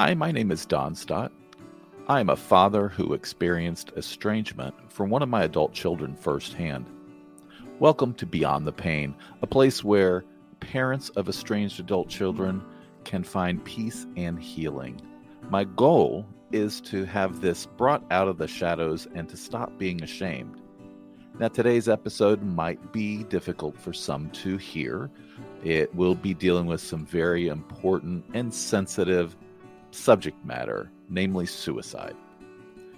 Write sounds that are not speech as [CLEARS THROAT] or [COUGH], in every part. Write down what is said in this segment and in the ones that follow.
Hi, my name is Don Stott. I am a father who experienced estrangement from one of my adult children firsthand. Welcome to Beyond the Pain, a place where parents of estranged adult children can find peace and healing. My goal is to have this brought out of the shadows and to stop being ashamed. Now, today's episode might be difficult for some to hear. It will be dealing with some very important and sensitive subject matter, namely suicide.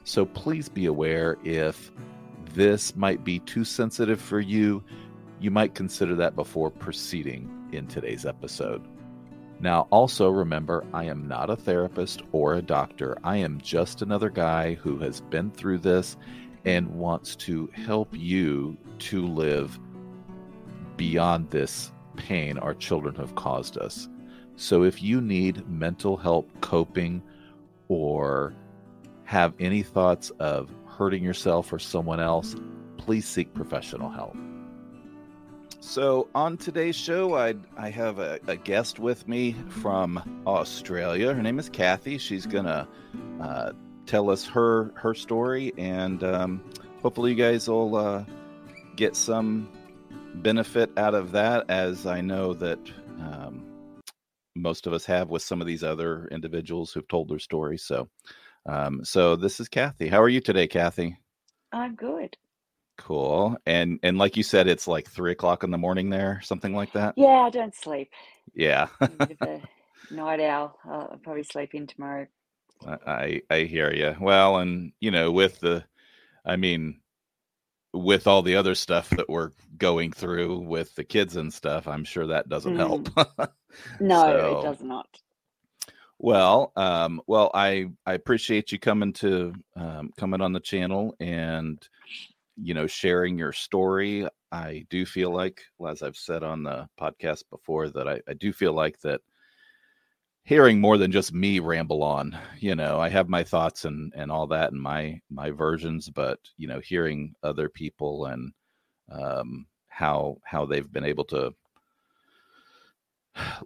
So please be aware if this might be too sensitive for you, you might consider that before proceeding in today's episode. Now, also remember, I am not a therapist or a doctor. I am just another guy who has been through this and wants to help you to live beyond this pain our children have caused us. So if you need mental help coping or have any thoughts of hurting yourself or someone else, please seek professional help. So on today's show, I I have a, a guest with me from Australia. Her name is Kathy. She's gonna uh, tell us her her story, and um, hopefully, you guys will uh, get some benefit out of that. As I know that um, most of us have with some of these other individuals who've told their story. So, um, so this is Kathy. How are you today, Kathy? I'm good. Cool. And and like you said, it's like three o'clock in the morning there, something like that. Yeah, I don't sleep. Yeah. [LAUGHS] night owl. I'll probably sleep in tomorrow. I I hear you. Well, and you know, with the, I mean, with all the other stuff that we're going through with the kids and stuff, I'm sure that doesn't mm. help. [LAUGHS] no, so, it does not. Well, um, well, I I appreciate you coming to um, coming on the channel and you know sharing your story. I do feel like, as I've said on the podcast before, that I, I do feel like that hearing more than just me ramble on you know i have my thoughts and and all that and my my versions but you know hearing other people and um how how they've been able to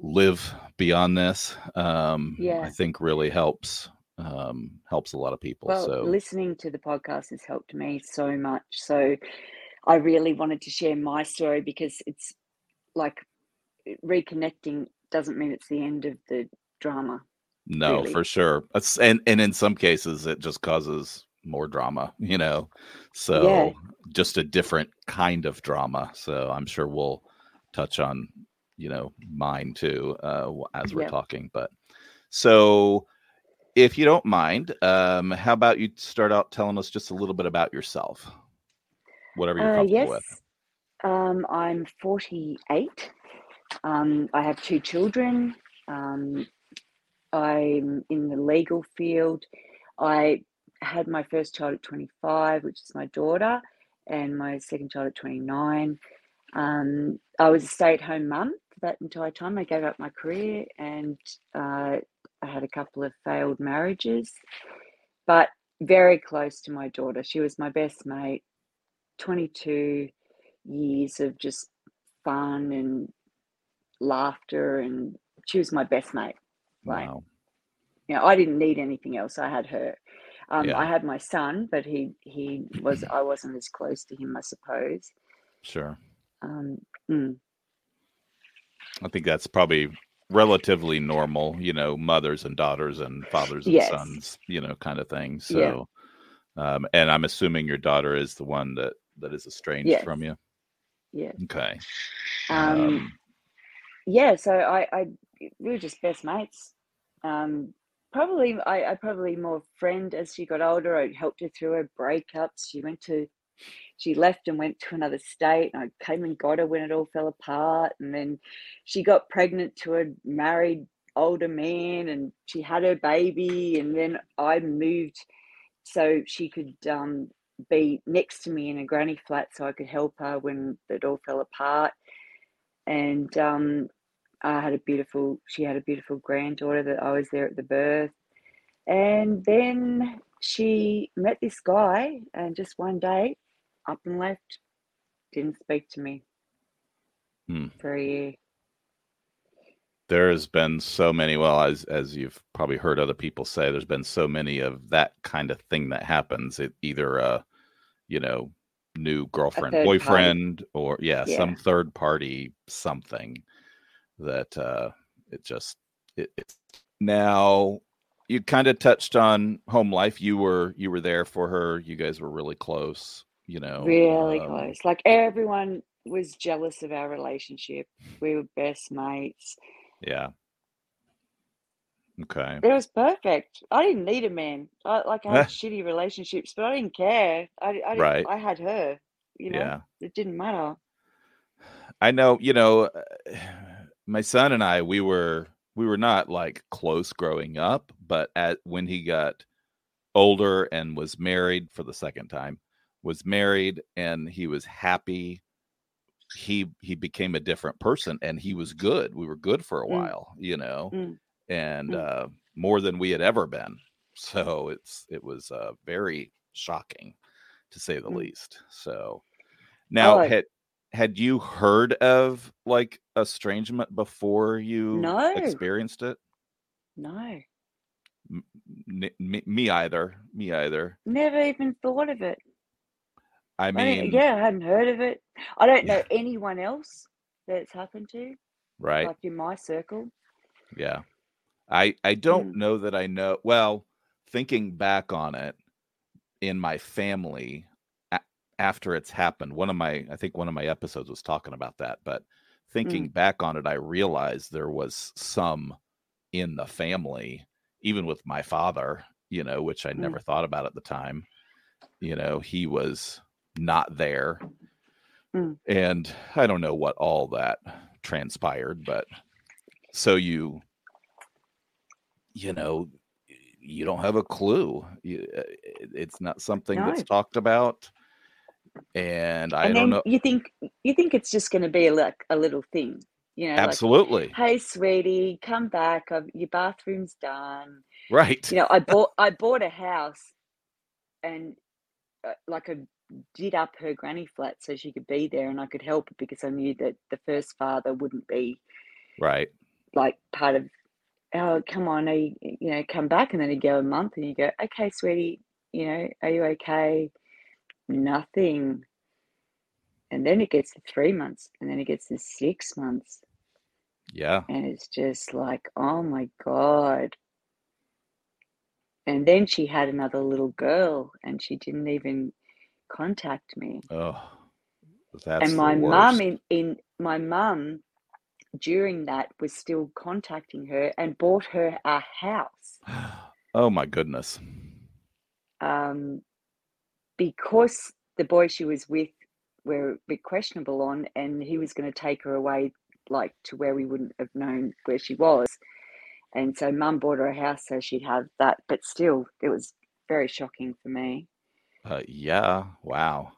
live beyond this um yeah. i think really helps um helps a lot of people well, so listening to the podcast has helped me so much so i really wanted to share my story because it's like reconnecting doesn't mean it's the end of the drama. No, really. for sure. And and in some cases, it just causes more drama. You know, so yeah. just a different kind of drama. So I'm sure we'll touch on you know mine too uh, as we're yeah. talking. But so if you don't mind, um, how about you start out telling us just a little bit about yourself, whatever you're uh, comfortable yes. with. Um, I'm 48. Um, I have two children. Um, I'm in the legal field. I had my first child at 25, which is my daughter, and my second child at 29. Um, I was a stay at home mum for that entire time. I gave up my career and uh, I had a couple of failed marriages, but very close to my daughter. She was my best mate, 22 years of just fun and laughter, and she was my best mate. Wow. you know, I didn't need anything else. I had her. Um, Yeah. I had my son, but he he was [CLEARS THROAT] I wasn't as close to him, I suppose. Sure. Um, mm, I think that's probably relatively normal, you know, mothers and daughters and fathers and Yes. sons, you know, kind of thing. Yeah. So, um, and I'm assuming your daughter is the one that that is estranged Yes. from you. yeah. Okay. Um, yeah. So I, I we were just best mates. Um, probably I, I probably more friend as she got older. I helped her through her breakups. She went to she left and went to another state and I came and got her when it all fell apart and then she got pregnant to a married older man and she had her baby and then I moved so she could um, be next to me in a granny flat so I could help her when it all fell apart and um, I had a beautiful she had a beautiful granddaughter that I was there at the birth. And then she met this guy and just one day up and left didn't speak to me Hmm. for a year. There has been so many well as as you've probably heard other people say there's been so many of that kind of thing that happens. It either a you know new girlfriend third party. boyfriend or yeah, some third party something that uh it just it, it's now you kind of touched on home life. You were you were there for her. You guys were really close you know really um, close. Like everyone was jealous of our relationship. We were best mates. Yeah. Okay. It was perfect. I didn't need a man. I, like i had [LAUGHS] shitty relationships but i didn't care. I, I, Right. I had her you know? Yeah. It didn't matter. I know, you know, uh, my son and I we were we were not like close growing up, but at when he got older and was married for the second time, was married and he was happy, he he became a different person and he was good. We were good for a Mm. while, you know, Mm. and Mm. uh more than we had ever been. [LAUGHS] So it's it was uh very shocking to say the Mm. least. So now Oh. had had you heard of like estrangement before you No. experienced it? no M- n- me, me either. Me either. never even thought of it I I mean, yeah i hadn't heard of it i don't know anyone else that it's happened to right? like in my circle Yeah. I I don't Mm. know that I know. Well, thinking back on it in my family after it's happened, one of my I think one of my episodes was talking about that, but thinking back on it, I realized there was some in the family, even with my father, you know, which I Mm. never thought about at the time. You know, he was not there. Mm. And I don't know what all that transpired, but so you you know you don't have a clue you, uh, it's not something that's talked about and i and don't know you think you think it's just going to be like a little thing you know absolutely. Like hey sweetie come back I've, your bathroom's done. Right. You know i [LAUGHS] bought i bought a house and uh, like i did up her granny flat so she could be there and i could help because i knew that the first father wouldn't be right. like part of oh come on are you, you know come back? And then you go a month and you go okay sweetie you know are you okay nothing. And then it gets to three months and then it gets to six months. Yeah. And it's just like oh my god. And then she had another little girl and she didn't even contact me. Oh that's and my mum in, in my mum during that was still contacting her and bought her a house. [GASPS] Oh my goodness. Um, because the boy she was with were a bit questionable on and he was going to take her away like to where we wouldn't have known where she was. And so mum bought her a house so she'd have that but still it was very shocking for me. Uh, yeah. Wow.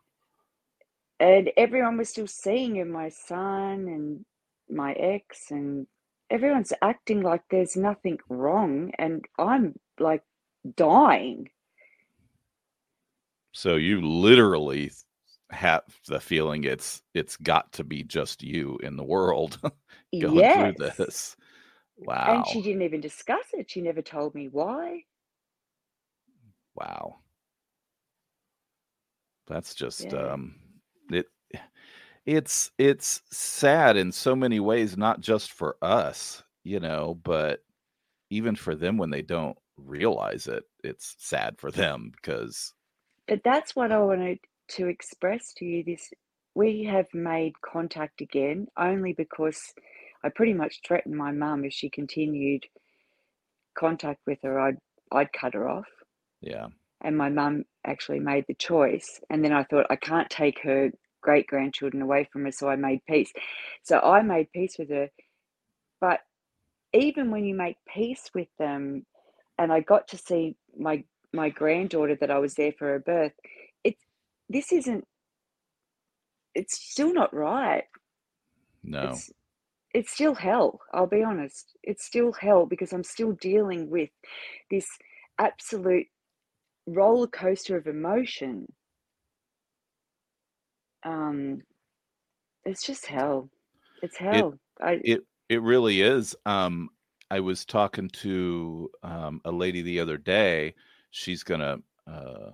And everyone was still seeing her my son and my ex and everyone's acting like there's nothing wrong and i'm like dying so you literally have the feeling it's it's got to be just you in the world [LAUGHS] going yes through this Wow. And she didn't even discuss it. She never told me why. Wow. That's just Yeah. um it it's it's sad in so many ways, not just for us, you know, but even for them when they don't realize it, it's sad for them because But that's what I wanted to express to you this we have made contact again only because I pretty much threatened my mum if she continued contact with her I'd I'd cut her off. yeah. And my mum actually made the choice. And then I thought I can't take her great grandchildren away from her, so I made peace. So I made peace with her. But even when you make peace with them, and I got to see my my granddaughter that I was there for her birth, it's this isn't it's still not right. No. It's it's still hell, I'll be honest. It's still hell because I'm still dealing with this absolute roller coaster of emotion. Um, it's just hell. It's hell. I It it really is. Um, I was talking to um, a lady the other day. She's gonna, uh,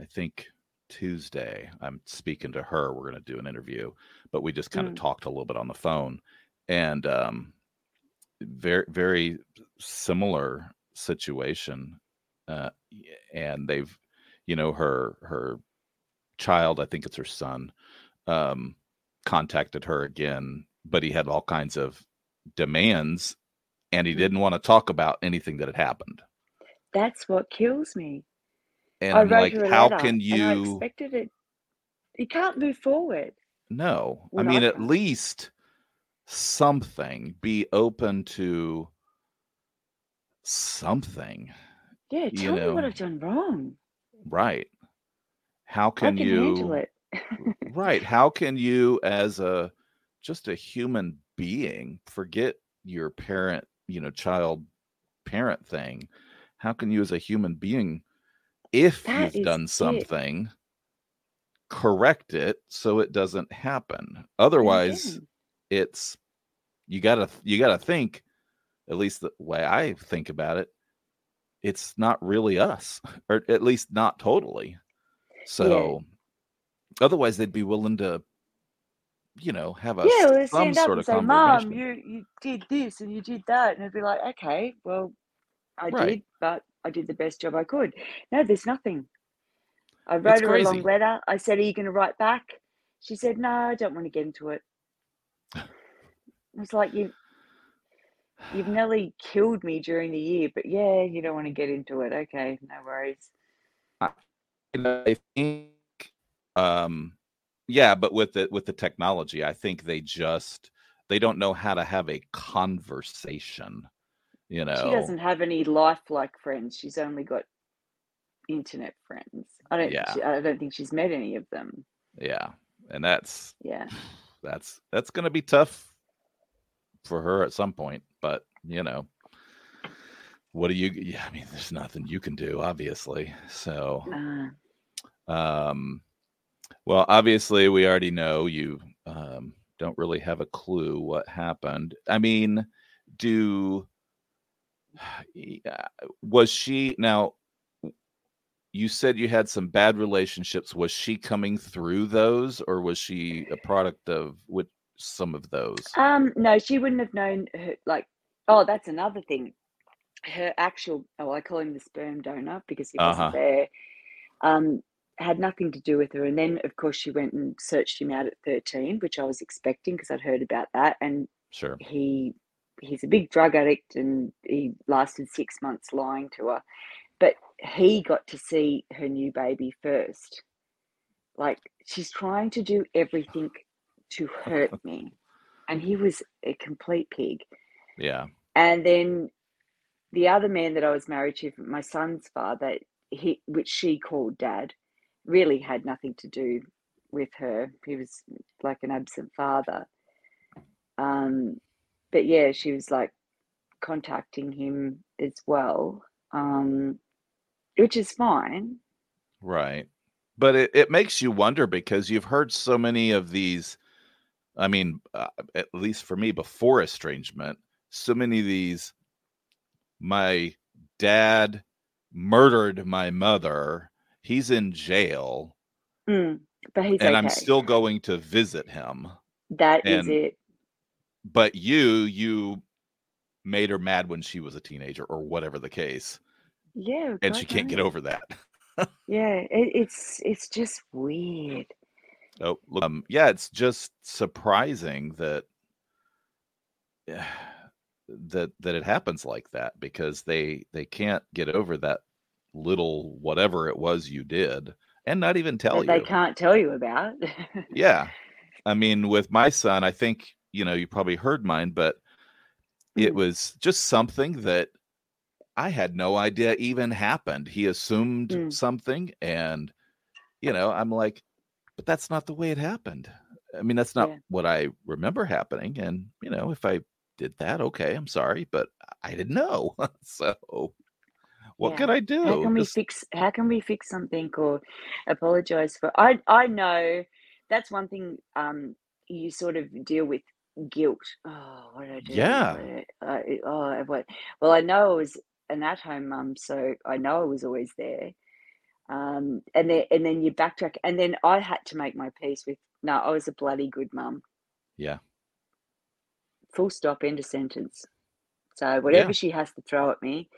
I think Tuesday. I'm speaking to her. We're gonna do an interview, but we just kind of Mm. talked a little bit on the phone, and um, very very similar situation. Uh, and they've, you know, her her child. I think it's her son. Um, contacted her again, but he had all kinds of demands and he Mm. didn't want to talk about anything that had happened. That's what kills me. And I wrote like, her a how letter can and I you expected it. You can't move forward. no? I mean, I at least something be open to something, Yeah, you tell me what I've done wrong. right? How can can handle you it. [LAUGHS] right? How can you as a just a human being forget your parent, you know, child parent thing? How can you as a human being if That you've done it. something correct it so it doesn't happen otherwise again, it's you gotta you gotta think at least the way i think about it it's not really us [LAUGHS] or at least not totally yeah, so otherwise they'd be willing to you know have a yeah. Well, some sort of say, "Mom, you you did this and you did that," and it'd be like, "Okay, well, I right did, but I did the best job I could." No, there's nothing. I wrote her a long letter. I said, "Are you going to write back?" She said, "No, I don't want to get into it." It's like you you've nearly killed me during the year, but yeah, you don't want to get into it. Okay, no worries. I, I think um yeah but with the with the technology i think they just they don't know how to have a conversation you know, She doesn't have any lifelike friends. She's only got internet friends. I don't. yeah She, I don't think she's met any of them. yeah and that's Yeah. [SIGHS] that's that's gonna be tough for her at some point but you know what do you yeah i mean there's nothing you can do obviously so Uh, um well obviously we already know you um don't really have a clue what happened i mean do [SIGHS] was she now you said you had some bad relationships was she coming through those or was she a product of with some of those um. No, she wouldn't have known. Her, like, oh, that's another thing. Her actual. Oh, I call him the sperm donor because he wasn't uh-huh there. Um, had nothing to do with her. And then, of course, she went and searched him out at thirteen, which I was expecting because I'd heard about that. And sure he he's a big drug addict, and he lasted six months lying to her. But he got to see her new baby first. Like she's trying to do everything to hurt [LAUGHS] me. And he was a complete pig. yeah And then the other man that I was married to, my son's father, he which she called dad, really had nothing to do with her. He was like an absent father. Um, but yeah, she was like contacting him as well, um, which is fine. right but it, it makes you wonder because you've heard so many of these i mean uh, at least for me before estrangement so many of these my dad murdered my mother he's in jail Mm, but he's and okay. i'm still going to visit him That is and- it. But you you made her mad when she was a teenager or whatever the case Yeah. and she can't get over that Yeah, [LAUGHS] it, it's it's just weird. oh look, um yeah it's just surprising that that that it happens like that because they they can't get over that little whatever it was you did and not even tell that they can't tell you about. [LAUGHS] yeah i mean with my son i think you know you probably heard mine but it Mm. was just something that i had no idea even happened he assumed Mm. something and you know i'm like but that's not the way it happened i mean that's not Yeah. what i remember happening and you know if i did that okay i'm sorry but i didn't know [LAUGHS] so what Yeah. could i do how can we Just- fix how can we fix something or apologize for I I know that's one thing um you sort of deal with guilt. Oh, what did I do? Yeah. What I, uh, oh, what? Well, I know I was an at-home mum, so I know I was always there. Um, and then and then you backtrack, and then I had to make my peace with. No, I was a bloody good mum. yeah Full stop. End of sentence. So whatever she has to throw at me,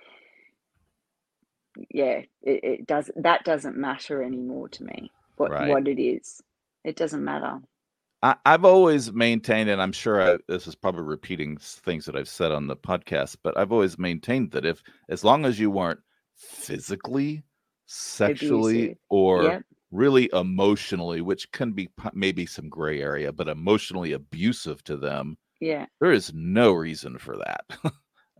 yeah, it, it does. That doesn't matter anymore to me. What Right. what it is, it doesn't matter. I, I've always maintained, and I'm sure I, this is probably repeating things that I've said on the podcast, but I've always maintained that if, as long as you weren't physically, sexually, or Yep. really emotionally, which can be maybe some gray area, but emotionally abusive to them, Yeah. there is no reason for that. [LAUGHS]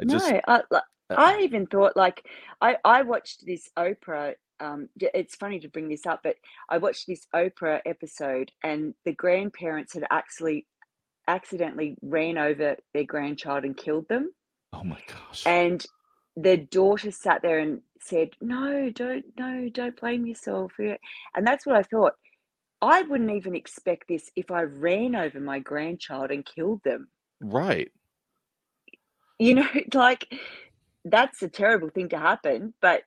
I just, no, I, uh, I even thought like I I watched this Oprah. Um, it's funny to bring this up, but I watched this Oprah episode, and the grandparents had actually accidentally ran over their grandchild and killed them. oh my gosh. And the daughter sat there and said, "No, don't, no, don't blame yourself." yeah." And that's what I thought. I wouldn't even expect this if I ran over my grandchild and killed them. right. You know, [LAUGHS] like that's a terrible thing to happen, but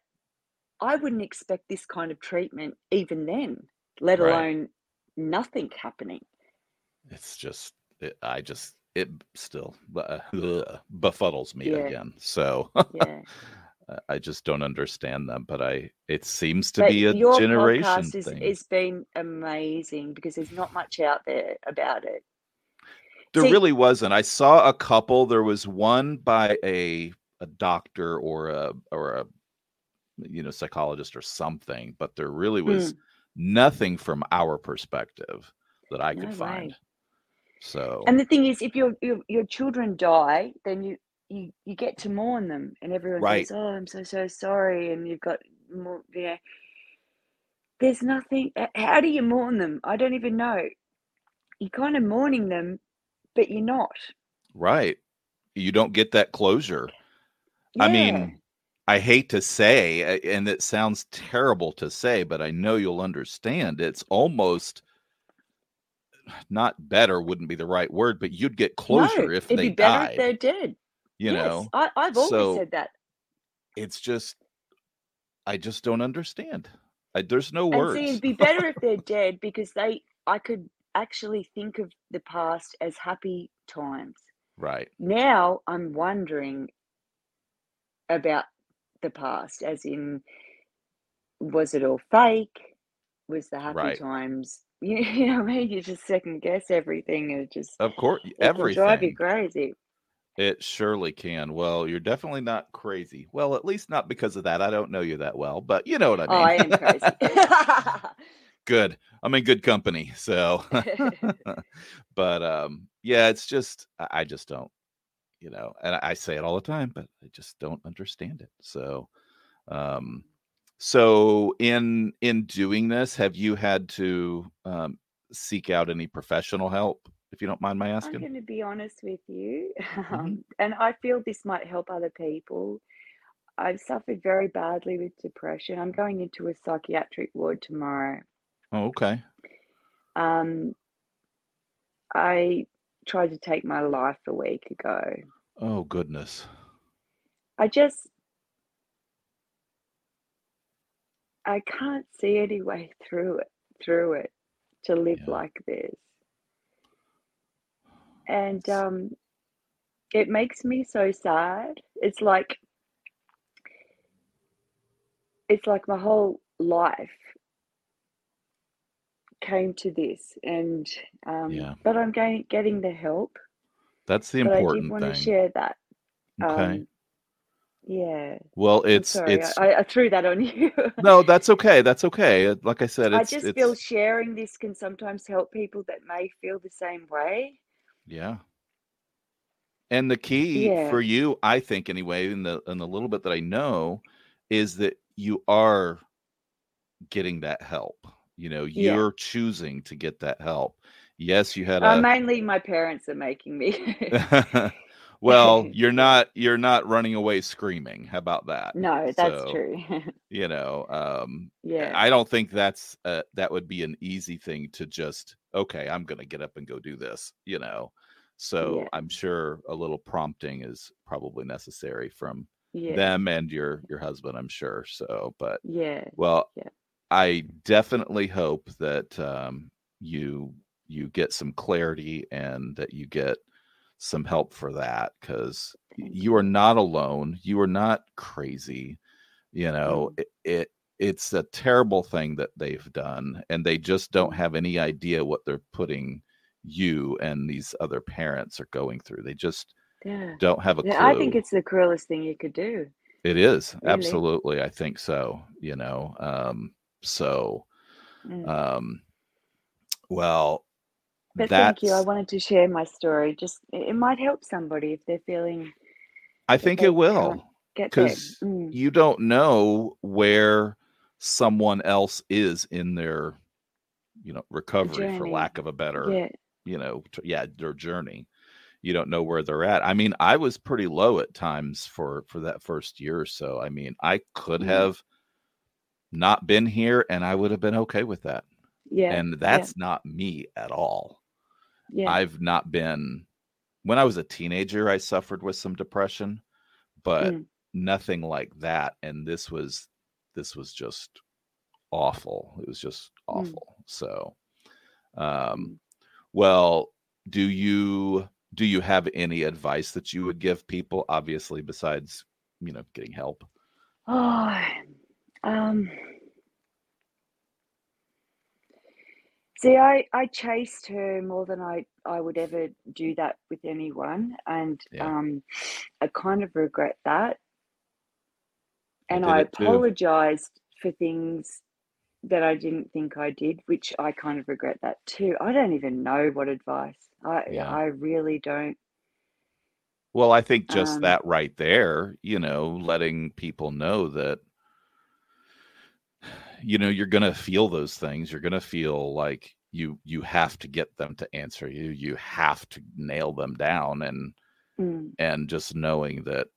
I wouldn't expect this kind of treatment even then, let Right. alone nothing happening. It's just, it, I just, it still uh, ugh, befuddles me Yeah. again. So, Yeah. [LAUGHS] I- just don't understand them, but I it seems to But be a your generation podcast is, thing. has been amazing because there's not much out there about it. there see- really wasn't. I saw a couple. There was one by a a doctor or a or a you know psychologist or something, but there really was hmm. nothing from our perspective that I could. No find. So And the thing is, if your your, your children die, then you, you you get to mourn them, and everyone Right. says, "Oh, I'm so so sorry," and you've got more, you know. There's nothing. How do you mourn them? I don't even know. You're kind of mourning them, but you're not. right, you don't get that closure. I mean, I hate to say, uh, and it sounds terrible to say, but I know you'll understand. It's almost not better wouldn't be the right word, but you'd get closure no, if it'd they be better died. if they're dead. you yes, know, I, I've always So- said that. it's just, I just don't understand. I, there's no And words. see, it'd be better if they're dead because they, I could actually think of the past as happy times. right. Now I'm wondering about the past, as in, was it all fake? Was the happy Right. times? You, [LAUGHS] you know what I mean? You just second guess everything. and It just Of course, can drive you crazy. It surely can. Well, you're definitely not crazy. Well, at least not because of that. I don't know you that well, but you know what I Oh, I mean. am crazy. [LAUGHS] good. I'm in good company. So, [LAUGHS] but um, yeah, it's just I I just don't, you know, and I say it all the time, but I just don't understand it. So, um, so in in doing this, have you had to um, seek out any professional help, if you don't mind my asking, I'm going to be honest with you, [LAUGHS] Mm-hmm. um, and I feel this might help other people. I've suffered very badly with depression. I'm going into a psychiatric ward tomorrow. Oh, okay. Um, I tried to take my life a week ago. Oh goodness. I just I can't see any way through it through it to live Yeah. like this. And um it makes me so sad. It's like it's like my whole life came to this and um Yeah. but I'm getting getting the help. That's the But I did important want to share that. Okay. Um yeah. Well, it's sorry. it's I, I threw that on [LAUGHS] you. no, that's okay. That's okay. Uh, Like I said, I it's just feel sharing this can sometimes help people that may feel the same way. yeah. And the key Yeah. for you, I think anyway, in the in the little bit that I know, is that you are getting that help. You know, you're choosing to get that help. Yes, you had Uh, mainly my parents are making me. [LAUGHS] [LAUGHS] well, you're not you're not running away screaming. How about that? No, that's So, true. [LAUGHS] you know, um Yeah. I don't think that's uh, that would be an easy thing to just okay, I'm going to get up and go do this, you know. So Yeah. I'm sure a little prompting is probably necessary from Yeah. them and your your husband, I'm sure. So, but Yeah. well, Yeah. I definitely hope that um you you get some clarity and that you get some help for that cuz you are not alone. You are not crazy. You know, Mm. it, it it's a terrible thing that they've done and they just don't have any idea what they're putting you and these other parents are going through. They just Yeah. don't have a clue. I think it's the cruelest thing you could do. It is Really. absolutely. I think so. You know, um, so Mm. um, well, But that's. thank you. I wanted to share my story. Just it might help somebody if they're feeling I think it will because Mm. you don't know where someone else is in their, you know, recovery, for lack of a better, Yeah. you know, t- yeah, their journey. You don't know where they're at. I mean, I was pretty low at times for for that first year or so. I mean, I could Mm. have not been here and I would have been okay with that. Yeah. And Yeah. that's not me at all. Yeah. I've not been when I was a teenager, I suffered with some depression, but Mm. nothing like that. And this was this was just awful. It was just Mm. awful. So um Mm. well, do you do you have any advice that you would give people obviously besides, you know, getting help? Oh, um, see, I, I chased her more than I, I would ever do that with anyone. And Yeah. um, I kind of regret that. And I apologized for things that I didn't think I did, which I kind of regret that too. I don't even know what advice. I Yeah. I really don't. Well, I think just Um, that right there, you know, letting people know that you know you're going to feel those things you're going to feel like you you have to get them to answer you you have to nail them down and mm, and just knowing that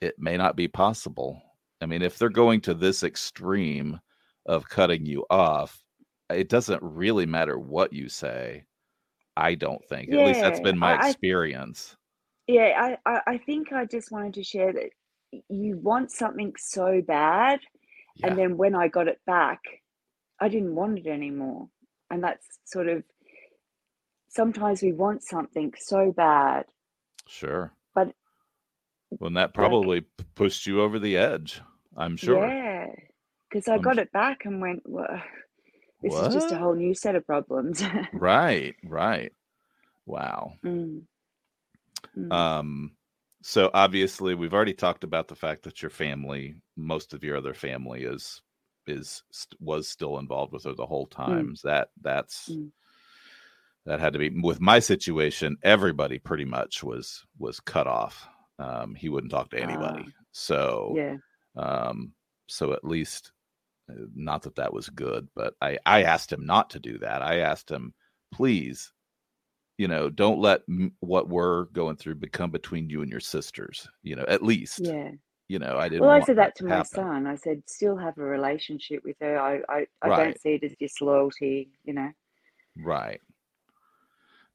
it may not be possible. I mean if they're going to this extreme of cutting you off it doesn't really matter what you say i don't think. At least that's been my I, experience. Yeah, I, I, I think I just wanted to share that you want something so bad, yeah. and then when I got it back, I didn't want it anymore. And that's sort of sometimes we want something so bad, sure. But well and that probably p- pushed you over the edge i'm sure. Yeah, because I i'm got it back and went, well, this is just a whole new set of problems. [LAUGHS] right right. Wow. Mm, mm, Um, so obviously we've already talked about the fact that your family, most of your other family is is was still involved with her the whole mm, time. So that that's mm. that had to be with my situation, everybody pretty much was was cut off. Um, he wouldn't talk to anybody. Ah, So yeah, um so at least uh, not that that was good, but I I asked him not to do that. I asked him, please you know don't let m- what we're going through become between you and your sisters you know at least yeah. you know i didn't Well, I said that that to to my happen son. I said, still have a relationship with her. I, I, I right don't see it as disloyalty, you know. right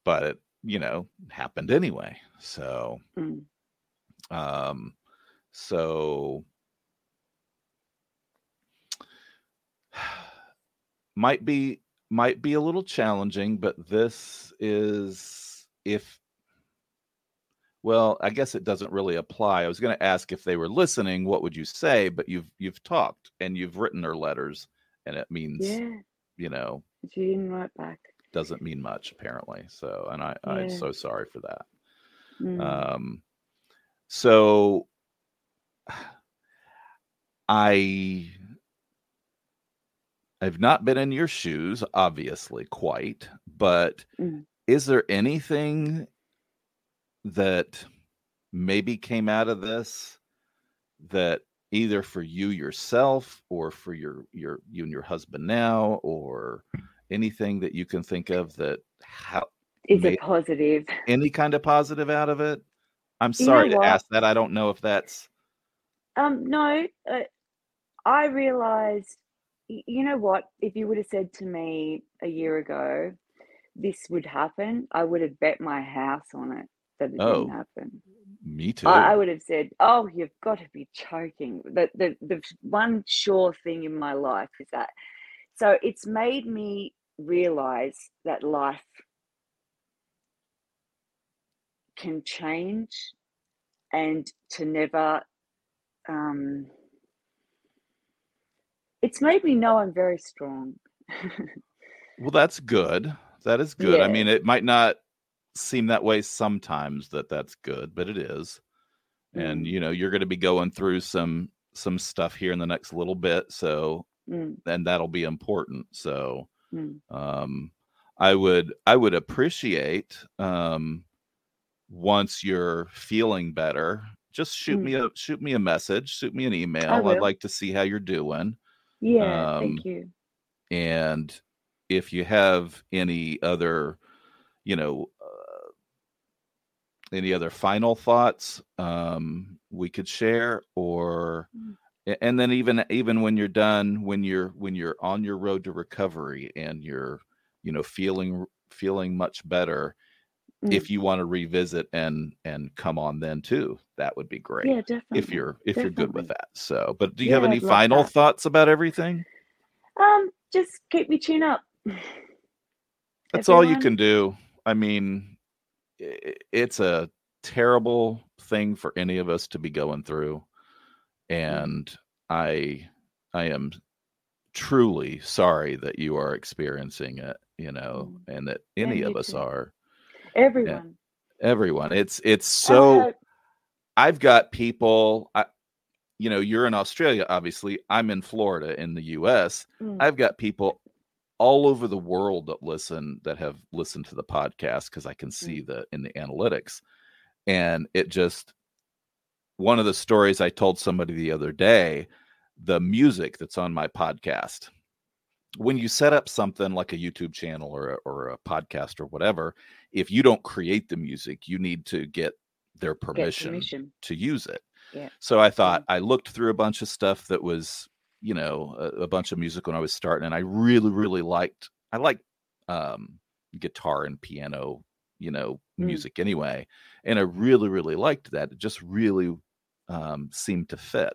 but it you know happened anyway so Mm. Um, so [SIGHS] might be might be a little challenging, but this is if well, I guess it doesn't really apply. I was going to ask if they were listening, what would you say? But you've you've talked and you've written her letters, and it means Yeah, you know she didn't write back. doesn't mean much apparently. So, and I Yeah. I'm so sorry for that. Mm. Um, so [SIGHS] I I've not been in your shoes, obviously, quite, but Mm. is there anything that maybe came out of this that either for you yourself or for your your you and your husband now or anything that you can think of that how Is it positive? any kind of positive out of it? I'm You know sorry to ask that. I don't know if that's Um, no, uh, I realized, you know what? If you would have said to me a year ago, this would happen, I would have bet my house on it that it Oh. didn't happen. me too. I, I would have said, "Oh, you've got to be joking." The, the the one sure thing in my life is that. So it's made me realize that life can change, and to never. Um, it's made me know I'm very strong. Well, that's good. That is [LAUGHS] good. I mean, it might not seem that way sometimes that that's good, but it is. And Mm. you know, you're going to be going through some some stuff here in the next little bit, so Mm, and that'll be important. So, mm, um I would I would appreciate um once you're feeling better, just shoot Mm. me a shoot me a message, shoot me an email. I'd like to see how you're doing. Yeah, Um, thank you. and if you have any other you know uh, any other final thoughts um we could share or Mm. a- and then even even when you're done when you're when you're on your road to recovery and you're you know feeling feeling much better Mm. if you want to revisit and and come on then too that would be great Yeah, definitely. if you're if you're good with that so but do you have any final that. thoughts about everything Um, just keep me chin up. [SIGHS] That's all you can do. I mean, it's a terrible thing for any of us to be going through, and I, I am truly sorry that you are experiencing it. You know, Mm. and that any of us too. are. Everyone. Everyone. It's it's so. hope- I've got people. I, you know, you're in Australia, obviously. I'm in Florida, in the U.S. Mm, I've got people all over the world that listen that have listened to the podcast because I can see the in the analytics. And it just one of the stories I told somebody the other day, the music that's on my podcast. When you set up something like a YouTube channel or a, or a podcast or whatever, if you don't create the music, you need to get their get permission permission. to use it. Yeah. So I thought I looked through a bunch of stuff that was, you know, a, a bunch of music when I was starting, and I really, really liked. I like um, guitar and piano, you know, Mm. music anyway, and I really, really liked that. It just really um, seemed to fit.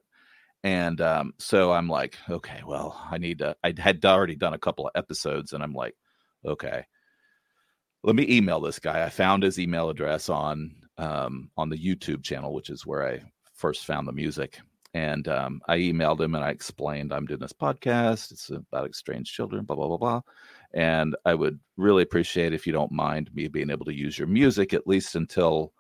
And um, so I'm like, okay, well, I need to. I had already done a couple of episodes, and I'm like, okay, let me email this guy. I found his email address on um, on the YouTube channel, which is where I first found the music. And um, I emailed him and I explained I'm doing this podcast. It's about estranged children, blah blah blah blah. And I would really appreciate if you don't mind me being able to use your music at least until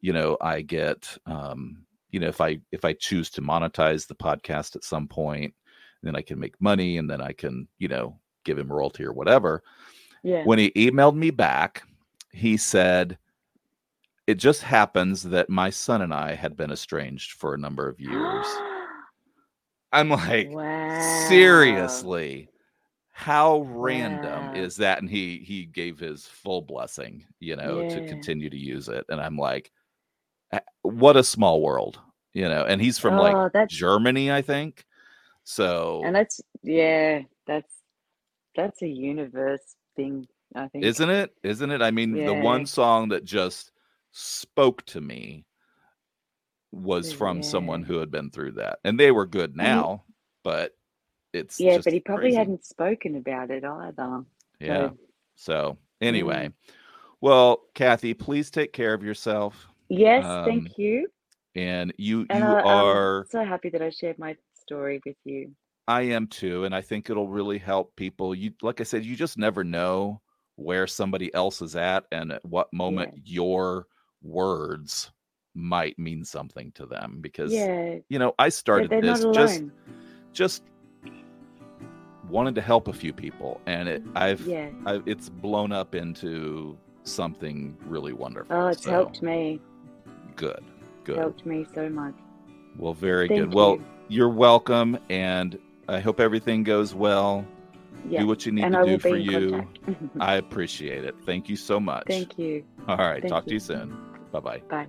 you know I get um, you know if I if I choose to monetize the podcast at some point, then I can make money and then I can you know give him royalty or whatever Yeah. when he emailed me back, he said, It just happens that my son and I had been estranged for a number of years. [GASPS] I'm like, wow. seriously, how random Wow. is that? And he he gave his full blessing, you know, to continue to use it. And I'm like, "Uh, what a small world, you know. And he's from Oh, like that's Germany, I think. So and that's yeah, that's that's a universe thing, I think. isn't it isn't it i mean the one song that just spoke to me was from Yeah. someone who had been through that. And they were good now, but it's Yeah, but he probably crazy. hadn't spoken about it either. Yeah. So, So anyway, well, Kathy, please take care of yourself. Yes, Um, thank you. And you And you I, are I'm so happy that I shared my story with you. I am too, and I think it'll really help people. You like I said, you just never know where somebody else is at and at what moment your words might mean something to them because Yeah, you know, I started they're this just just wanted to help a few people and it I've, Yeah. i it's blown up into something really wonderful. Oh, it's So, helped me. Good. Good. Helped me so much. Well, very Thank good. Well, you. you're welcome and I hope everything goes well. Yeah. Do what you need and to I do for you. [LAUGHS] I appreciate it. Thank you so much. Thank you. All right. Thank talk to you. you soon. Bye bye. Bye.